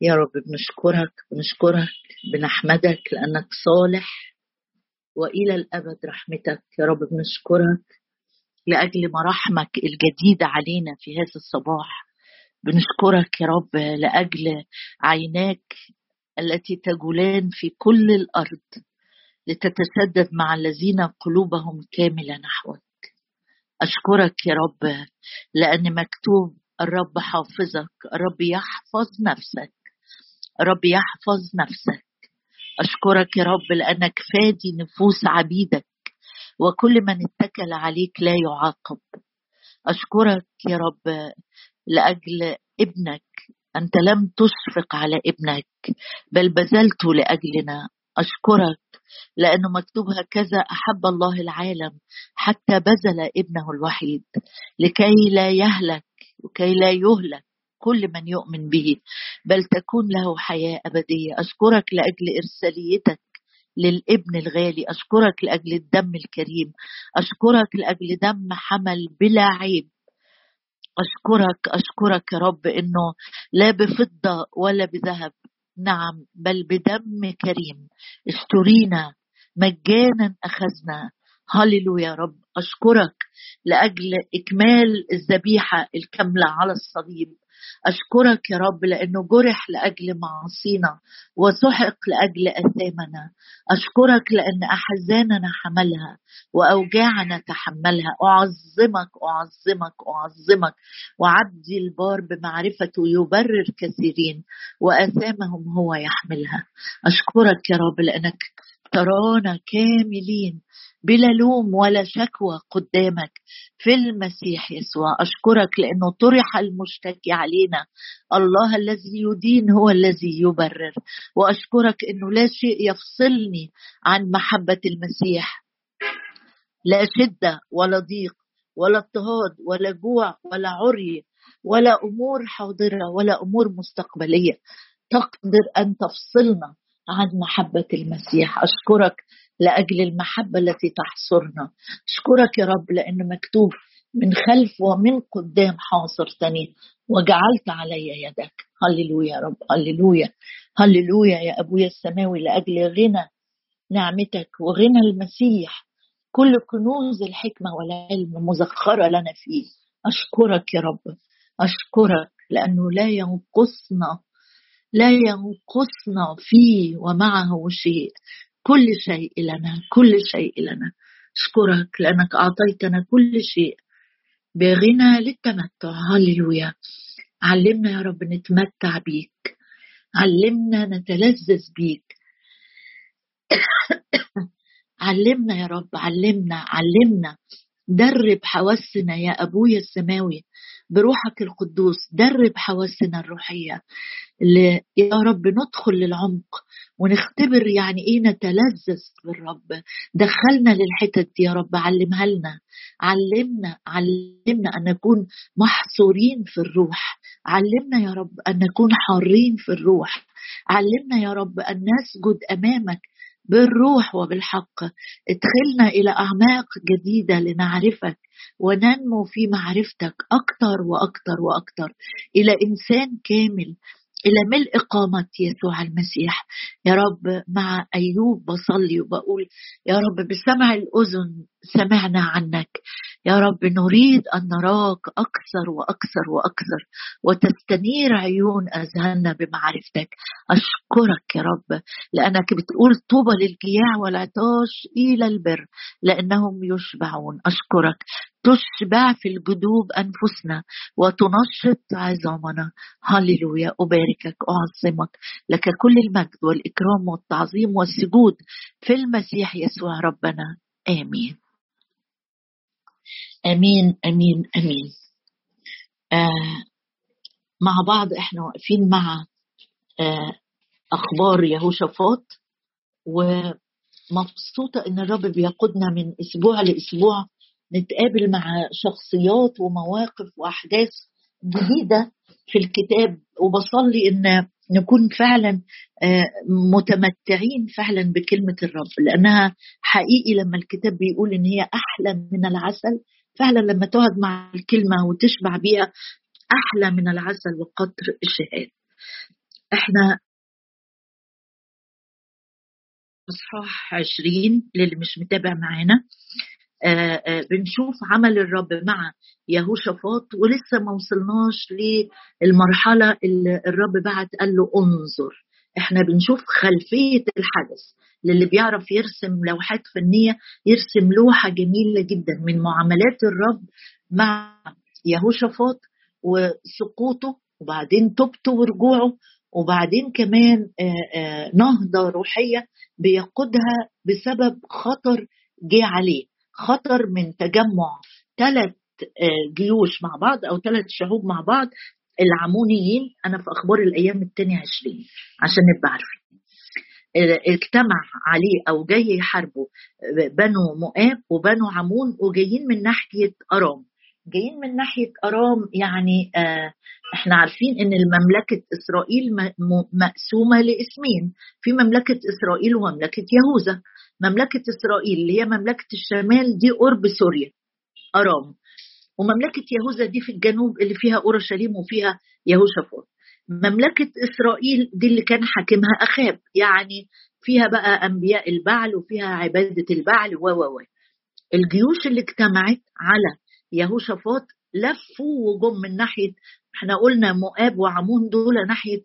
يا رب بنشكرك بنشكرك بنحمدك لأنك صالح وإلى الأبد رحمتك. يا رب بنشكرك لأجل مراحمك الجديدة علينا في هذا الصباح. بنشكرك يا رب لأجل عيناك التي تجولان في كل الأرض لتتسدد مع الذين قلوبهم كاملة نحوك. أشكرك يا رب لأن مكتوب الرب حافظك الرب يحفظ نفسك. الرب يحفظ نفسك. أشكرك يا رب لأنك فادي نفوس عبيدك وكل من اتكل عليك لا يعاقب. أشكرك يا رب لأجل ابنك. أنت لم تشفق على ابنك بل بذلته لأجلنا. أشكرك لأنه مكتوب هكذا أحب الله العالم حتى بذل ابنه الوحيد لكي لا يهلك وكي لا يهلك. كل من يؤمن به بل تكون له حياة أبدية. أشكرك لأجل إرساليتك للابن الغالي أشكرك لأجل الدم الكريم أشكرك لأجل دم حمل بلا عيب. أشكرك أشكرك يا رب إنه لا بفضة ولا بذهب نعم بل بدم كريم. اشترينا مجانا أخذنا. هللويا يا رب. أشكرك لأجل إكمال الذبيحة الكاملة على الصليب. أشكرك يا رب لأنه جرح لأجل معاصينا وسحق لأجل أثامنا. أشكرك لأن أحزاننا حملها وأوجاعنا تحملها. أعظمك أعظمك أعظمك. وعبدي البار بمعرفته يبرر كثيرين وأثامهم هو يحملها. أشكرك يا رب لأنك ترانا كاملين بلا لوم ولا شكوى قدامك. في المسيح يسوع أشكرك لأنه طرح المشتكي علينا. الله الذي يدين هو الذي يبرر. وأشكرك أنه لا شيء يفصلني عن محبة المسيح. لا شدة ولا ضيق ولا اضطهاد ولا جوع ولا عري ولا أمور حاضرة ولا أمور مستقبلية. تقدر أن تفصلنا عن محبة المسيح. أشكرك لأجل المحبة التي تحصرنا. أشكرك يا رب لأن مكتوب من خلف ومن قدام حاصرتني وجعلت علي يدك. هللويا يا رب. هللويا. هللويا يا أبويا السماوي لأجل غنى نعمتك وغنى المسيح. كل كنوز الحكمة والعلم مزخرة لنا فيه. أشكرك يا رب. أشكرك لأنه لا ينقصنا لا ينقصنا فيه ومعه شيء. كل شيء لنا كل شيء لنا. اشكرك لأنك أعطيتنا كل شيء. بغنى للتمتع. هللويا. علمنا يا رب نتمتع بيك. علمنا نتلذذ بيك. علمنا يا رب علمنا علمنا. درب حواسنا يا أبويا السماوي. بروحك القدوس درب حواسنا الروحية اللي يا رب ندخل للعمق ونختبر يعني إيه نتلذذ بالرب. دخلنا للحتت يا رب علمها لنا علمنا علمنا أن نكون محصورين في الروح. علمنا يا رب أن نكون حارين في الروح. علمنا يا رب أن نسجد أمامك بالروح وبالحق. ادخلنا إلى أعماق جديدة لنعرفك وننمو في معرفتك أكثر وأكثر وأكثر. إلى إنسان كامل إلى ملء قامة يسوع المسيح؟ يا رب مع أيوب بصلي وبقول يا رب بسمع الأذن سمعنا عنك. يا رب نريد أن نراك أكثر وأكثر وأكثر وتستنير عيون أذهاننا بمعرفتك. أشكرك يا رب لأنك بتقول طوبى للجياع والعطاش إلى البر لأنهم يشبعون. أشكرك تشبع في الجدوب أنفسنا وتنشط عظامنا. هللويا أباركك أعظمك. لك كل المجد والإكرام والتعظيم والسجود في المسيح يسوع ربنا. آمين. آمين آمين آمين. آه مع بعض إحنا واقفين مع آه أخبار يهوشافاط ومبسوطة إن الرب بيقودنا من أسبوع لأسبوع. نتقابل مع شخصيات ومواقف وأحداث جديدة في الكتاب وبصلي إن نكون فعلا آه، متمتعين فعلا بكلمة الرب لأنها حقيقي لما الكتاب بيقول إن هي أحلى من العسل فعلا لما تقعد مع الكلمة وتشبع بيها أحلى من العسل وقطر الشهاد إحنا اصحاح 20 للي مش متابع معانا. بنشوف عمل الرب مع يهوشافاط ولسه ما وصلناش للمرحلة اللي الرب بعت قال له انظر. إحنا بنشوف خلفية الحدث للي بيعرف يرسم لوحات فنية يرسم لوحة جميلة جدا من معاملات الرب مع يهوشافاط وسقوطه وبعدين توبته ورجوعه وبعدين كمان نهضة روحية بيقودها بسبب خطر جه عليه. خطر من تجمع ثلاث جيوش مع بعض أو ثلاث شعوب مع بعض العمونيين. أنا في أخبار الأيام الثانية عشرين عشان نبقى عارفين. اجتمع عليه أو جاي يحاربوا بنو مؤاب وبنو عمون وجايين من ناحية أرام. جايين من ناحية أرام يعني آه إحنا عارفين إن المملكة إسرائيل مقسومة لاسمين. في مملكة إسرائيل ومملكة يهوذا. مملكة إسرائيل اللي هي مملكة الشمال دي قرب سوريا أرام. ومملكة يهوذا دي في الجنوب اللي فيها أورشليم وفيها يهوشافاط مملكة إسرائيل دي اللي كان حاكمها أخاب يعني فيها بقى أنبياء البعل وفيها عبادة البعل و و الجيوش اللي اجتمعت على يهوشافاط لفوا وجم من ناحية إحنا قلنا مؤاب وعمون دول ناحية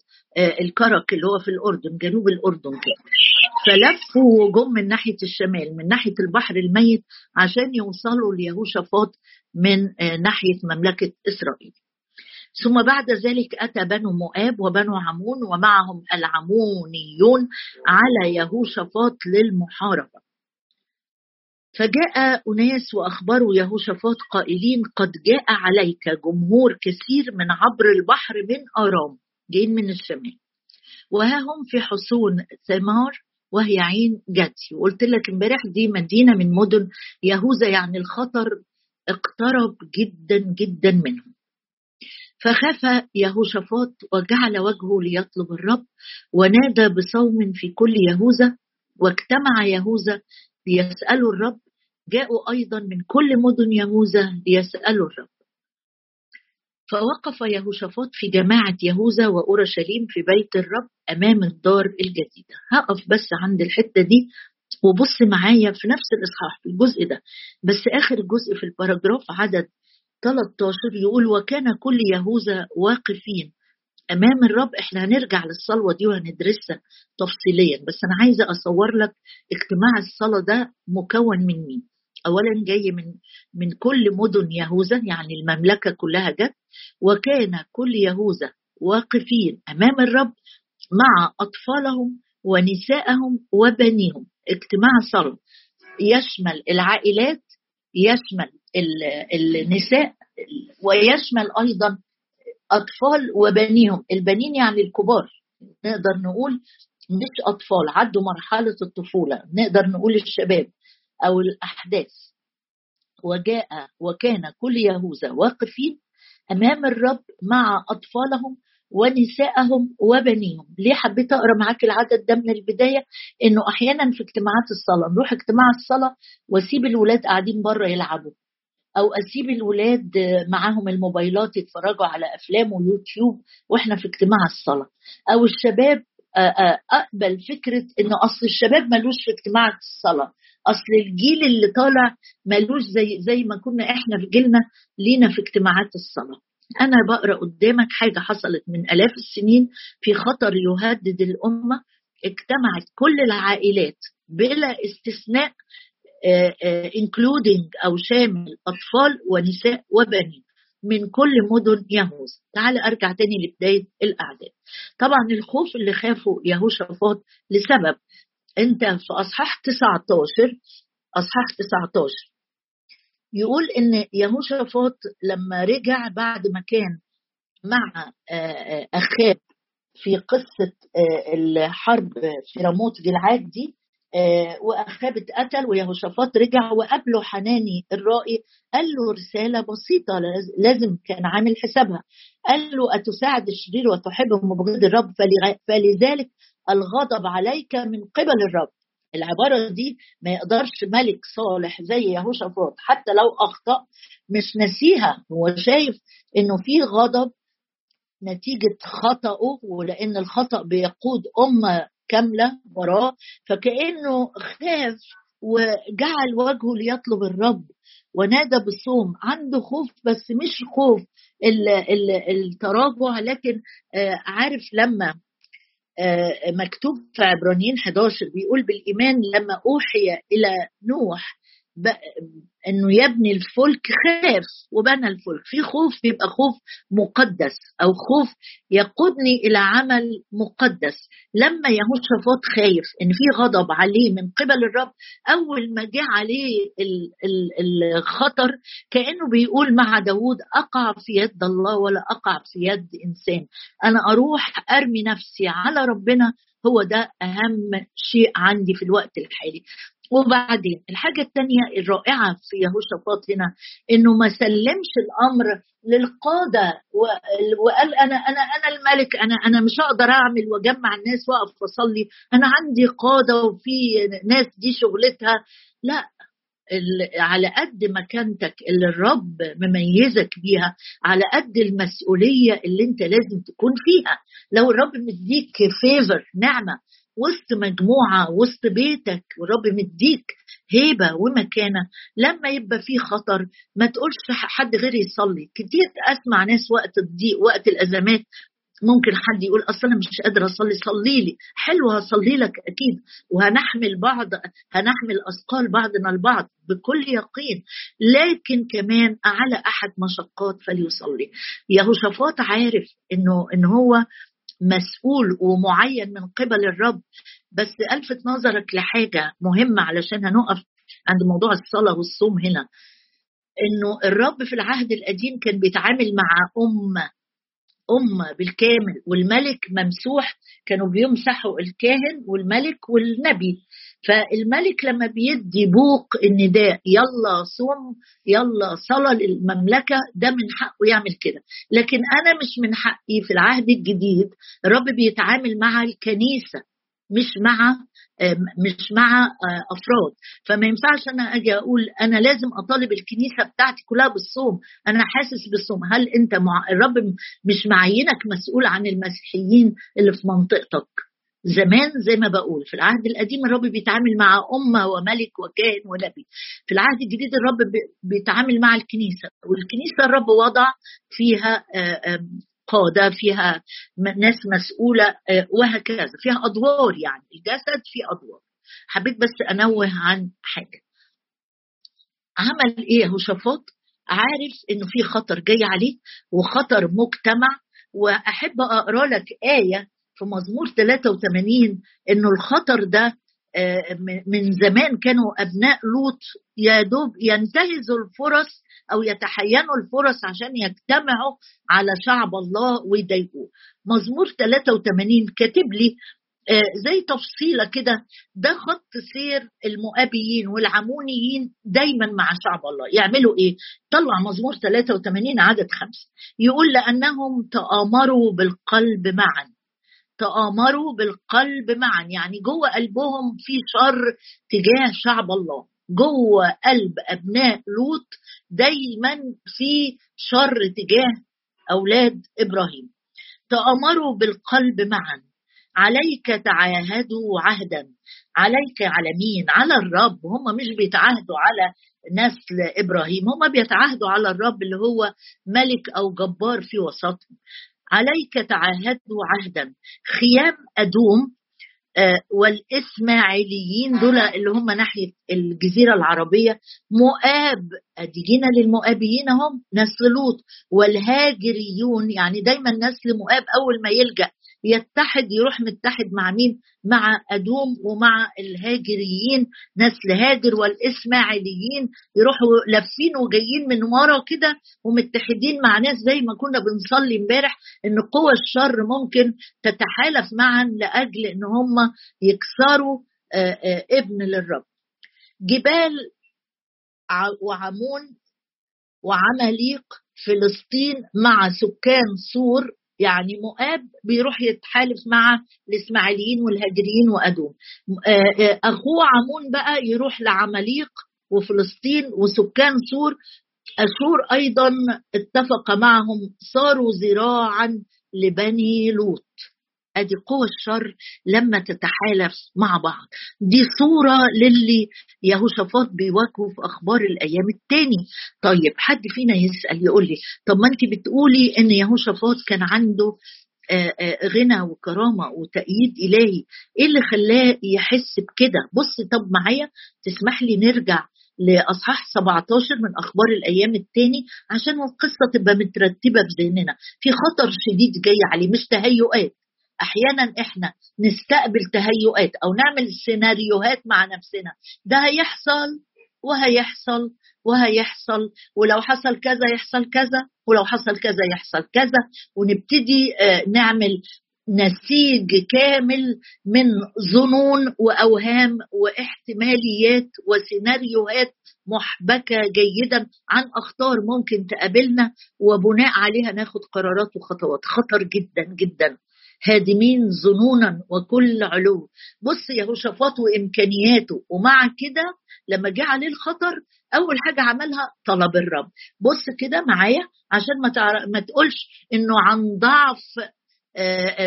الكرك اللي هو في الأردن جنوب الأردن كده. فلفوا وجم من ناحية الشمال من ناحية البحر الميت عشان يوصلوا ليهوشافاط من ناحية مملكة إسرائيل. ثم بعد ذلك أتى بنو مؤاب وبنو عمون ومعهم العمونيون على يهوشافاط للمحاربة. فجاء أناس وأخبروا يهوشافاط قائلين قد جاء عليك جمهور كثير من عبر البحر من أرام جايين من الشمال. وها هم في حصون ثمار وهي عين جدي وقلت لك امبارح دي مدينة من مدن يهوذا يعني الخطر اقترب جدا جدا منهم. فخاف يهوشافاط وجعل وجهه ليطلب الرب ونادى بصوم في كل يهوذا واجتمع يهوذا ليسألوا الرب. جاءوا أيضا من كل مدن يهوذا ليسألوا الرب. فوقف يهوشافاط في جماعة يهوذا وأورشليم في بيت الرب أمام الدار الجديدة. هقف بس عند الحتة دي وبص معايا في نفس الإصحاح في الجزء ده. بس آخر جزء في الباراجراف عدد 13 يقول وكان كل يهوذا واقفين أمام الرب. إحنا هنرجع للصلوة دي وهندرسها تفصيليا. بس أنا عايزة أصور لك اجتماع الصلاة ده مكون من مين؟ اولا جاي من من كل مدن يهوذا يعني المملكة كلها جت. وكان كل يهوذا واقفين أمام الرب مع أطفالهم ونسائهم وبنيهم. اجتماع صلاه يشمل العائلات يشمل النساء ويشمل أيضا أطفال وبنيهم. البنين يعني الكبار. نقدر نقول مش أطفال عدوا مرحلة الطفولة. نقدر نقول الشباب أو الأحداث. وجاء وكان كل يهوذا واقفين أمام الرب مع أطفالهم ونسائهم وبنيهم. ليه حبيت أقرأ معاك العدد ده من البداية؟ إنه أحيانا في اجتماعات الصلاة نروح اجتماع الصلاة وأسيب الولاد قاعدين بره يلعبوا أو أسيب الولاد معاهم الموبايلات يتفرجوا على أفلام ويوتيوب وإحنا في اجتماع الصلاة. أو الشباب أقبل فكرة إنه أصل الشباب ملوش في اجتماع الصلاة أصل الجيل اللي طالع ملوش زي زي ما كنا إحنا في جيلنا لينا في اجتماعات الصلاة. أنا بقرأ قدامك حاجة حصلت من آلاف السنين في خطر يهدد الأمة اجتمعت كل العائلات بلا استثناء انكلودنج أو شامل أطفال ونساء وبنين من كل مدن يهوذا تعال أرجع تاني لبداية الأعداد. طبعا الخوف اللي خافه يهوشافاط لسبب أنت في أصحاح 19 أصحاح 19 يقول إن يهوشافاط لما رجع بعد ما كان مع اخاب في قصة الحرب في راموت جلعاد دي واخاب اتقتل ويهوشافاط رجع وقابله حناني الرائي قال له رسالة بسيطة لازم كان عامل حسابها. قال له أتساعد الشرير وتحب مبغض الرب فلذلك الغضب عليك من قبل الرب. العبارة دي ما يقدرش ملك صالح زي يهوشافاط حتى لو أخطأ مش نسيها هو شايف إنه في غضب نتيجة خطأه ولأن الخطأ بيقود أمة كاملة وراه فكأنه خاف وجعل وجهه ليطلب الرب ونادى بالصوم. عنده خوف بس مش خوف التراجع لكن آه، عارف لما مكتوب في عبرانيين 11 بيقول بالإيمان لما أوحي إلى نوح إنه يبني الفلك خاف وبنى الفلك. في خوف بيبقى خوف مقدس أو خوف يقودني إلى عمل مقدس. لما يهوشافاط خايف إن في غضب عليه من قبل الرب أول ما جه عليه الخطر كأنه بيقول مع داود أقع في يد الله ولا أقع في يد إنسان. أنا أروح أرمي نفسي على ربنا هو ده أهم شيء عندي في الوقت الحالي. وبعدين الحاجة الثانية الرائعة في يهوشافاط هنا إنه ما سلمش الأمر للقادة وقال أنا أنا أنا الملك أنا أنا مش هقدر أعمل وأجمع الناس وأقف وأصلي أنا عندي قادة وفي ناس دي شغلتها. لا على قد مكانتك اللي الرب مميزك بيها على قد المسؤولية اللي أنت لازم تكون فيها. لو الرب مديك فيفر نعمة وسط مجموعة وسط بيتك والرب مديك هيبة ومكانة. لما يبقى في خطر ما تقولش حد غير يصلي. كتير أسمع ناس وقت الضيق وقت الأزمات ممكن حد يقول أصلا مش قادرة أصلي صلي لي. حلو هصلي لك أكيد. وهنحمل بعض هنحمل أثقال بعضنا البعض بكل يقين. لكن كمان على أحد مشقات فليصلي. يهوشافاط عارف إنه إن هو مسؤول ومعين من قبل الرب. بس ألفت نظرك لحاجة مهمة علشان هنقف عند موضوع الصلاة والصوم هنا. إنه الرب في العهد القديم كان بيتعامل مع أمة أمة بالكامل والملك ممسوح كانوا بيمسحوا الكاهن والملك والنبي. فالملك لما بيدي بوق النداء يلا صوم يلا صلاة للمملكة ده من حقه يعمل كده. لكن أنا مش من حقي في العهد الجديد الرب بيتعامل مع الكنيسة مش مع مش مع أفراد. فما ينفعش أنا أجي أقول أنا لازم أطالب الكنيسة بتاعتي كلها بالصوم. أنا حاسس بالصوم. هل أنت مع الرب مش معينك مسؤول عن المسيحيين اللي في منطقتك؟ زمان زي ما بقول في العهد القديم الرب بيتعامل مع أمة وملك وكاهن ونبي. في العهد الجديد الرب بيتعامل مع الكنيسة والكنيسة الرب وضع فيها آه، قادة فيها ناس مسؤولة آه، وهكذا. فيها أدوار يعني الجسد فيه أدوار. حبيت بس أنوه عن حاجة. عمل إيه هو شفاط عارف إنه في خطر جاي عليه وخطر مجتمع وأحب أقرأ لك آية في مزمور 83 إنه الخطر ده آه، من زمان كانوا أبناء لوط يا دوب ينتهزوا الفرص أو يتحينوا الفرص عشان يجتمعوا على شعب الله ويضايقوه. مزمور 83 كاتب لي آه، زي تفصيلة كده ده خط سير المؤابيين والعمونيين دايما مع شعب الله. يعملوا إيه؟ طلع مزمور 83 عدد خمسة يقول لأنهم تآمروا بالقلب معا. تآمروا بالقلب معا. يعني جوه قلبهم في شر تجاه شعب الله. جوه قلب أبناء لوط دايما في شر تجاه أولاد إبراهيم. تآمروا بالقلب معا. عليك تعاهدوا عهدا. عليك على مين؟ على الرب. هم مش بيتعاهدوا على نسل إبراهيم. هم بيتعاهدوا على الرب اللي هو ملك أو جبار في وسطهم. عليك تعاهدوا عهدا. خيام أدوم آه، والإسماعيليين دول اللي هم ناحية الجزيرة العربية مؤاب اديجينا للمؤابيين هم نسل لوط والهاجريون يعني دايما نسل مؤاب أول ما يلجأ. يتحد يروح متحد مع مين؟ مع أدوم ومع الهاجريين نسل هاجر والإسماعيليين يروحوا لافين وجايين من ورا كده ومتحدين مع ناس زي ما كنا بنصلي امبارح إن قوى الشر ممكن تتحالف معا لأجل إن هم يكسروا ابن للرب. جبال وعمون وعماليق فلسطين مع سكان سور يعني مؤاب بيروح يتحالف مع الإسماعيليين والهاجريين وأدوم. آه، آه، أخوه عمون بقى يروح لعماليق وفلسطين وسكان سور. أشور أيضا اتفق معهم صاروا ذراعا لبني لوط. أدي قوى الشر لما تتحالف مع بعض. دي صورة للي يهوشافاط بيواجهه في أخبار الأيام التاني. طيب حد فينا يسأل يقول لي طب ما انت بتقولي إن يهوشافاط كان عنده غنى وكرامة وتأييد إلهي. إيه اللي خلاه يحس بكده؟ بص طب معايا تسمح لي نرجع لأصحاح 17 من أخبار الأيام الثاني عشان القصة تبقى مترتبة في ذهننا. في خطر شديد جاي عليه مش تهيؤات. أحيانا إحنا نستقبل تهيؤات أو نعمل سيناريوهات مع نفسنا. ده هيحصل وهيحصل وهيحصل ولو حصل كذا يحصل كذا ولو حصل كذا يحصل كذا ونبتدي آه، نعمل نسيج كامل من ظنون وأوهام واحتماليات وسيناريوهات محبكة جيدا عن أخطار ممكن تقابلنا وبناء عليها ناخد قرارات وخطوات. خطر جدا جدا. هادمين ظنونا وكل علو. بص يهوشافاط وإمكانياته. ومع كده لما جه عليه الخطر أول حاجة عملها طلب الرب. بص كده معايا عشان ما ما تقولش إنه عن ضعف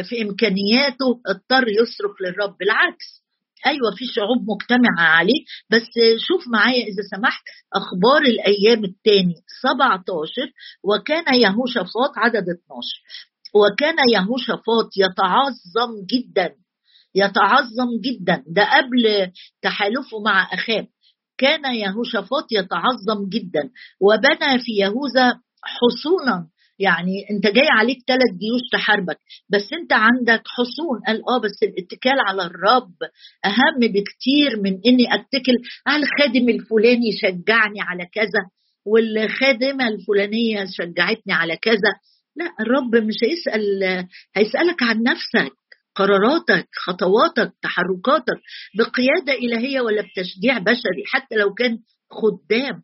في إمكانياته اضطر يصرف للرب. بالعكس. أيوه في شعوب مجتمعة عليه. بس شوف معايا إذا سمحت أخبار الأيام الثاني 17 وكان يهوشافاط عدد 12 وكان يهوشافاط يتعظم جدا يتعظم جدا. ده قبل تحالفه مع اخاب كان يهوشافاط يتعظم جدا. وبنى في يهوذا حصونا. يعني انت جاي عليك ثلاث جيوش تحاربك بس انت عندك حصون. قال آه بس الاتكال على الرب أهم بكتير من إني أتكل. على الخادم الفلاني شجعني على كذا والخادمة الفلانية شجعتني على كذا. لا الرب مش هيسأل هيسألك عن نفسك قراراتك خطواتك تحركاتك بقيادة إلهية ولا بتشجيع بشري حتى لو كان خدام.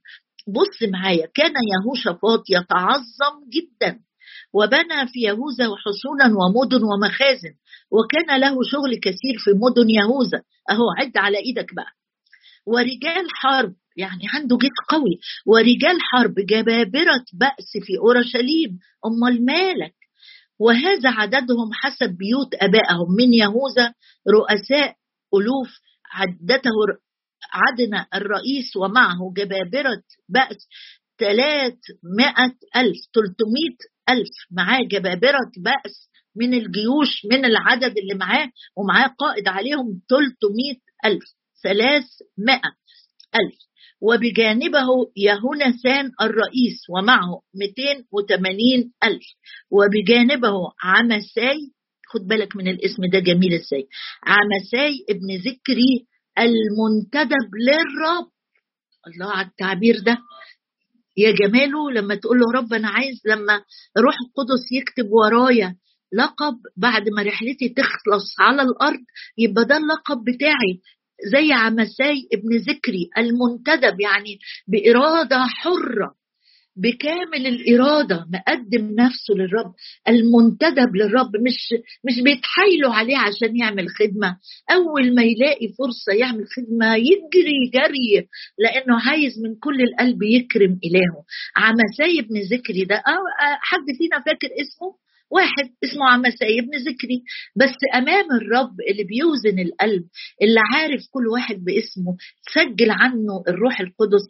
بص معايا كان يهوشافاط يتعظم جدا وبنى في يهوذا حصونا ومدن ومخازن وكان له شغل كثير في مدن يهوذا. أهو عد على إيدك بقى. ورجال حرب يعني عنده جيش قوي. ورجال حرب جبابرة بأس في أورشليم. أمال مالك؟ وهذا عددهم حسب بيوت أبائهم. من يهوذا رؤساء ألوف عدته عدن الرئيس ومعه جبابرة بأس 300 ألف 300 ألف. معاه جبابرة بأس من الجيوش من العدد اللي معاه ومعاه قائد عليهم 300 ألف. 300 ألف. وبجانبه يهونسان الرئيس ومعه 280 ألف. وبجانبه عمساي خد بالك من الاسم ده جميل إزاي. عمساي ابن ذكري المنتدب للرب. الله على التعبير ده. يا جماله لما تقول له رب أنا عايز لما روح القدس يكتب ورايا لقب بعد ما رحلتي تخلص على الأرض يبقى ده اللقب بتاعي. زي عمساي ابن ذكري المنتدب يعني بإرادة حرة بكامل الإرادة مقدم نفسه للرب المنتدب للرب مش مش بيتحايلوا عليه عشان يعمل خدمة. أول ما يلاقي فرصة يعمل خدمة يجري جري لأنه عايز من كل القلب يكرم إلهه. عمساي ابن ذكري ده حد فينا فاكر اسمه؟ واحد اسمه عمساي ابن ذكري بس أمام الرب اللي بيوزن القلب اللي عارف كل واحد باسمه سجل عنه الروح القدس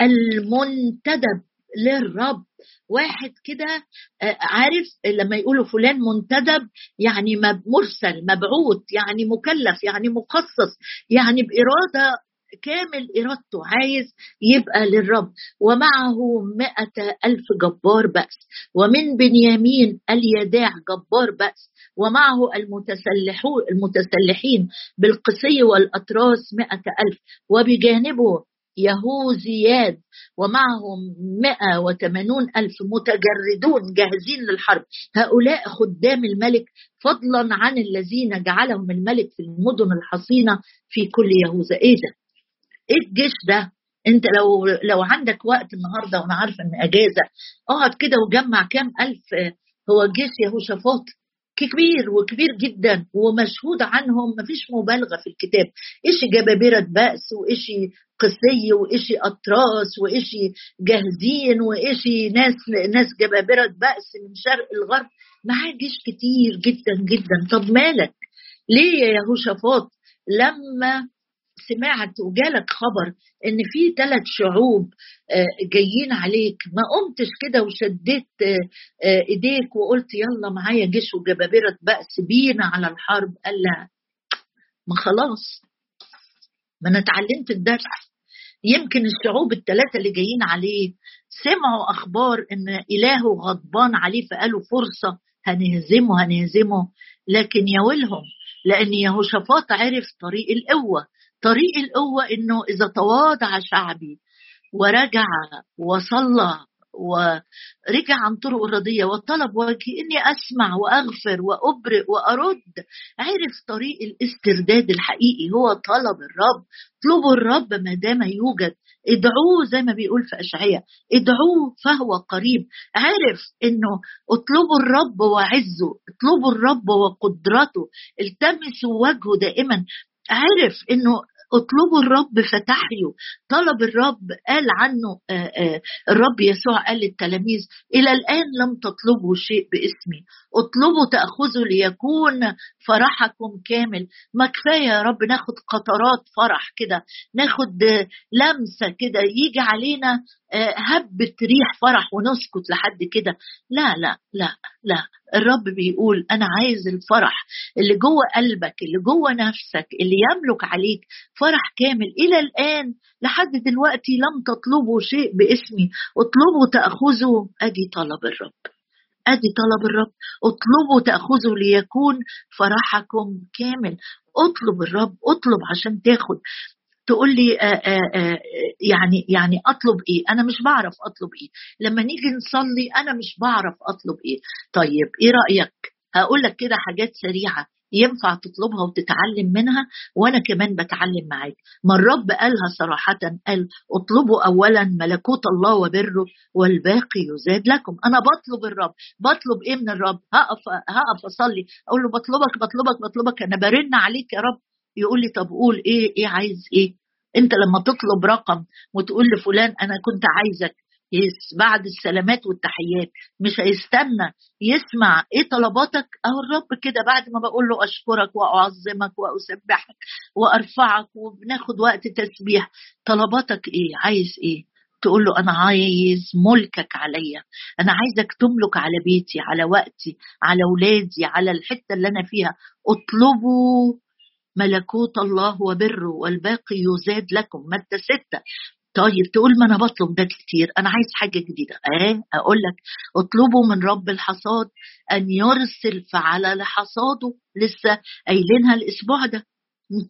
المنتدب للرب. واحد كده آه، عارف لما يقولوا فلان منتدب يعني مرسل مبعوث يعني مكلف يعني مخصص يعني بإرادة كامل إرادته عايز يبقى للرب. ومعه مئة ألف جبار بأس. ومن بنيامين اليداع جبار بأس. ومعه المتسلحون المتسلحين بالقسي والأطراس مئة ألف. وبجانبه يهوزياد ومعهم 180 ألف متجردون جاهزين للحرب. هؤلاء خدام الملك فضلا عن الذين جعلهم الملك في المدن الحصينة في كل يهوذا. إيه ده؟ إيه الجيش ده؟ أنت لو لو عندك وقت النهارده وأنا عارفة إن أجازة اقعد كده وجمع كام ألف هو جيش يهوشافاط؟ كبير وكبير جدا ومشهود عنهم مفيش مبالغة في الكتاب. إيش جبابرة بأس وإيش قسي وإيش أطراس وإيش جاهزين وإيش ناس ناس جبابرة بأس من شرق الغرب؟ معاه جيش كتير جدا جدا. طب مالك؟ ليه يا يهوشافاط لما سمعت وجالك خبر إن في ثلاث شعوب آه، جايين عليك. ما قمتش كده وشديت آه، آه، إيديك وقلت يلا معايا جيش وجبابرة بأس بينا على الحرب. قال لا. ما خلاص. ما أنا اتعلمت الدرس. يمكن الشعوب الثلاثة اللي جايين عليه سمعوا أخبار إن إلهه غضبان عليه فقالوا فرصة هنهزمه هنهزمه. لكن يا ويلهم لأن يهوشافاط عرف طريق القوة. طريق القوة إنه إذا تواضع شعبي ورجع وصلى ورجع عن طرق الرضية وطلب وجهي إني أسمع وأغفر وأبرئ وأرد. عرف طريق الاسترداد الحقيقي هو طلب الرب اطلبوا الرب ما دام يوجد. ادعوه زي ما بيقول في اشعياء ادعوه فهو قريب. عرف إنه اطلبوا الرب وعزه اطلبوا الرب وقدرته التمسوا وجهه دائما. عرف إنه اطلبوا الرب فتحيوا طلب الرب قال عنه آه، آه، الرب يسوع قال للتلاميذ إلى الآن لم تطلبوا شيء باسمي. اطلبوا تأخذوا ليكون فرحكم كامل. ما كفاية يا رب ناخد قطرات فرح كده ناخد لمسة كده يجي علينا آه، هبة ريح فرح ونسكت لحد كده. لا لا لا. لا الرب بيقول أنا عايز الفرح اللي جوه قلبك اللي جوه نفسك اللي يملك عليك فرح كامل. إلى الآن لحد دلوقتي لم تطلبوا شيء باسمي اطلبوا تأخذوا. أدي طلب الرب أدي طلب الرب. اطلبوا تأخذوا ليكون فرحكم كامل. اطلب الرب اطلب عشان تاخد. تقول لي آآ آه، آآ آه، آه، يعني يعني أطلب إيه؟ أنا مش بعرف أطلب إيه. لما نيجي نصلي أنا مش بعرف أطلب إيه. طيب إيه رأيك؟ هقول لك كده حاجات سريعة ينفع تطلبها وتتعلم منها وأنا كمان بتعلم معاك. ما الرب قالها صراحة قال اطلبوا اولا ملكوت الله وبره والباقي يزاد لكم. أنا بطلب الرب. بطلب إيه من الرب؟ هقف هقف أصلي. أقول له بطلبك بطلبك بطلبك. أنا برن عليك يا رب. يقول لي طب قول إيه إيه عايز إيه؟ أنت لما تطلب رقم وتقول لفلان أنا كنت عايزك بعد السلامات والتحيات مش هيستنى يسمع إيه طلباتك؟ أهو الرب كده بعد ما بقول له أشكرك وأعظمك وأسبحك وأرفعك وبناخد وقت تسبيح طلباتك إيه؟ عايز إيه؟ تقول له أنا عايز ملكك عليا أنا عايزك تملك على بيتي على وقتي على اولادي على الحتة اللي أنا فيها اطلبوا ملكوت الله وبره والباقي يزاد لكم. مادة ستة طيب تقول ما أنا بطلب ده كتير. أنا عايز حاجة جديدة. آه أقول لك اطلبوا من رب الحصاد ان يرسل فعلى لحصاده لسه قايلينها الأسبوع ده.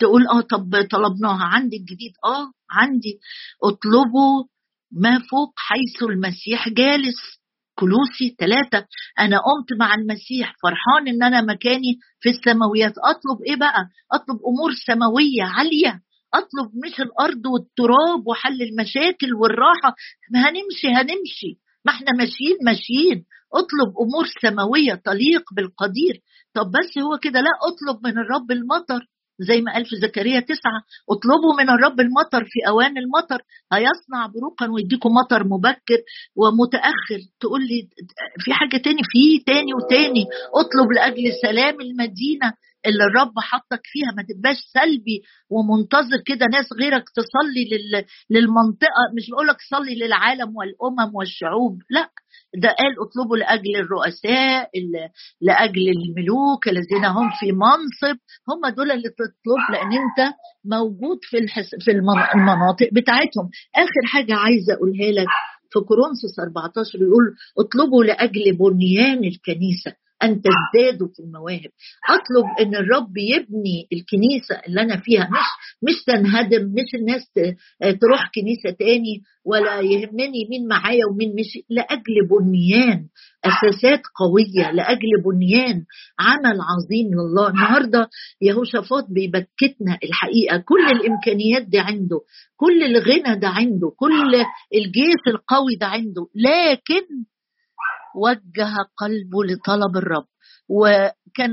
تقول آه طب طلبناها. عندي الجديد. آه عندي. اطلبوا ما فوق حيث المسيح جالس. كلوسي ثلاثة أنا قمت مع المسيح فرحان إن أنا مكاني في السماويات. أطلب إيه بقى؟ أطلب أمور سماوية عالية. أطلب مش الأرض والتراب وحل المشاكل والراحة. ما هنمشي هنمشي. ما إحنا ماشيين ماشيين. أطلب أمور سماوية تليق بالقدير. طب بس هو كده لا أطلب من الرب المطر. زي ما قال في زكريا تسعة اطلبوا من الرب المطر في أوان المطر هيصنع بروقا ويديكم مطر مبكر ومتأخر. تقول لي في حاجة تاني في تاني وتاني. اطلب لأجل سلام المدينة. اللي الرب حطك فيها ما تبقاش سلبي ومنتظر كده ناس غيرك تصلي للمنطقة. مش بقول لك صلي للعالم والأمم والشعوب لا. ده قال اطلبوا لأجل الرؤساء لأجل الملوك الذين هم في منصب. هم دول اللي تطلب لأن أنت موجود في الحس في المناطق بتاعتهم. آخر حاجة عايزة أقولها لك في كورنثوس 14 يقول اطلبوا لأجل بنيان الكنيسة. أن تزدادوا في المواهب. أطلب إن الرب يبني الكنيسة اللي أنا فيها. مش مش تنهدم مش الناس تروح كنيسة تاني ولا يهمني مين معايا ومين مش لأجل بنيان أساسات قوية لأجل بنيان عمل عظيم لله. النهارده يهوشافاط بيبكتنا الحقيقة. كل الإمكانيات دي عنده. كل الغنى ده عنده. كل الجيش القوي ده عنده. لكن وجه قلبه لطلب الرب. وكان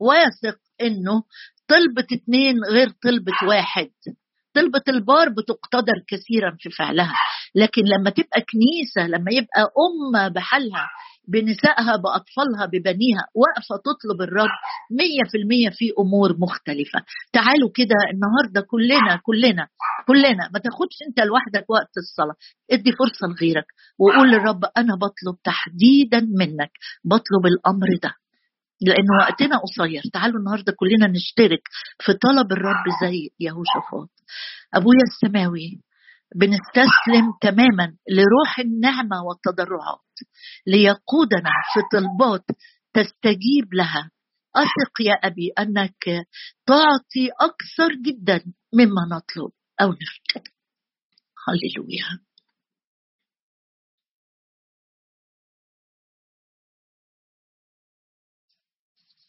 واثق إنه طلبة اتنين غير طلبة واحد. طلبة البار بتقتدر كثيرا في فعلها. لكن لما تبقى كنيسة لما يبقى أمة بحالها بنسائها بأطفالها ببنيها واقفة تطلب الرب مية في المية في أمور مختلفة. تعالوا كده النهاردة كلنا كلنا كلنا ما تاخدش أنت لوحدك وقت الصلاة. ادي فرصة لغيرك وقول للرب أنا بطلب تحديدا منك بطلب الأمر ده لأن وقتنا قصير. تعالوا النهاردة كلنا نشترك في طلب الرب زي يهوشافاط. أبويا السماوي بنستسلم تماما لروح النعمة والتضرعات. ليقودنا في طلبات تستجيب لها. أثق يا أبي أنك تعطي أكثر جدا مما نطلب أو نفتكر هللويا.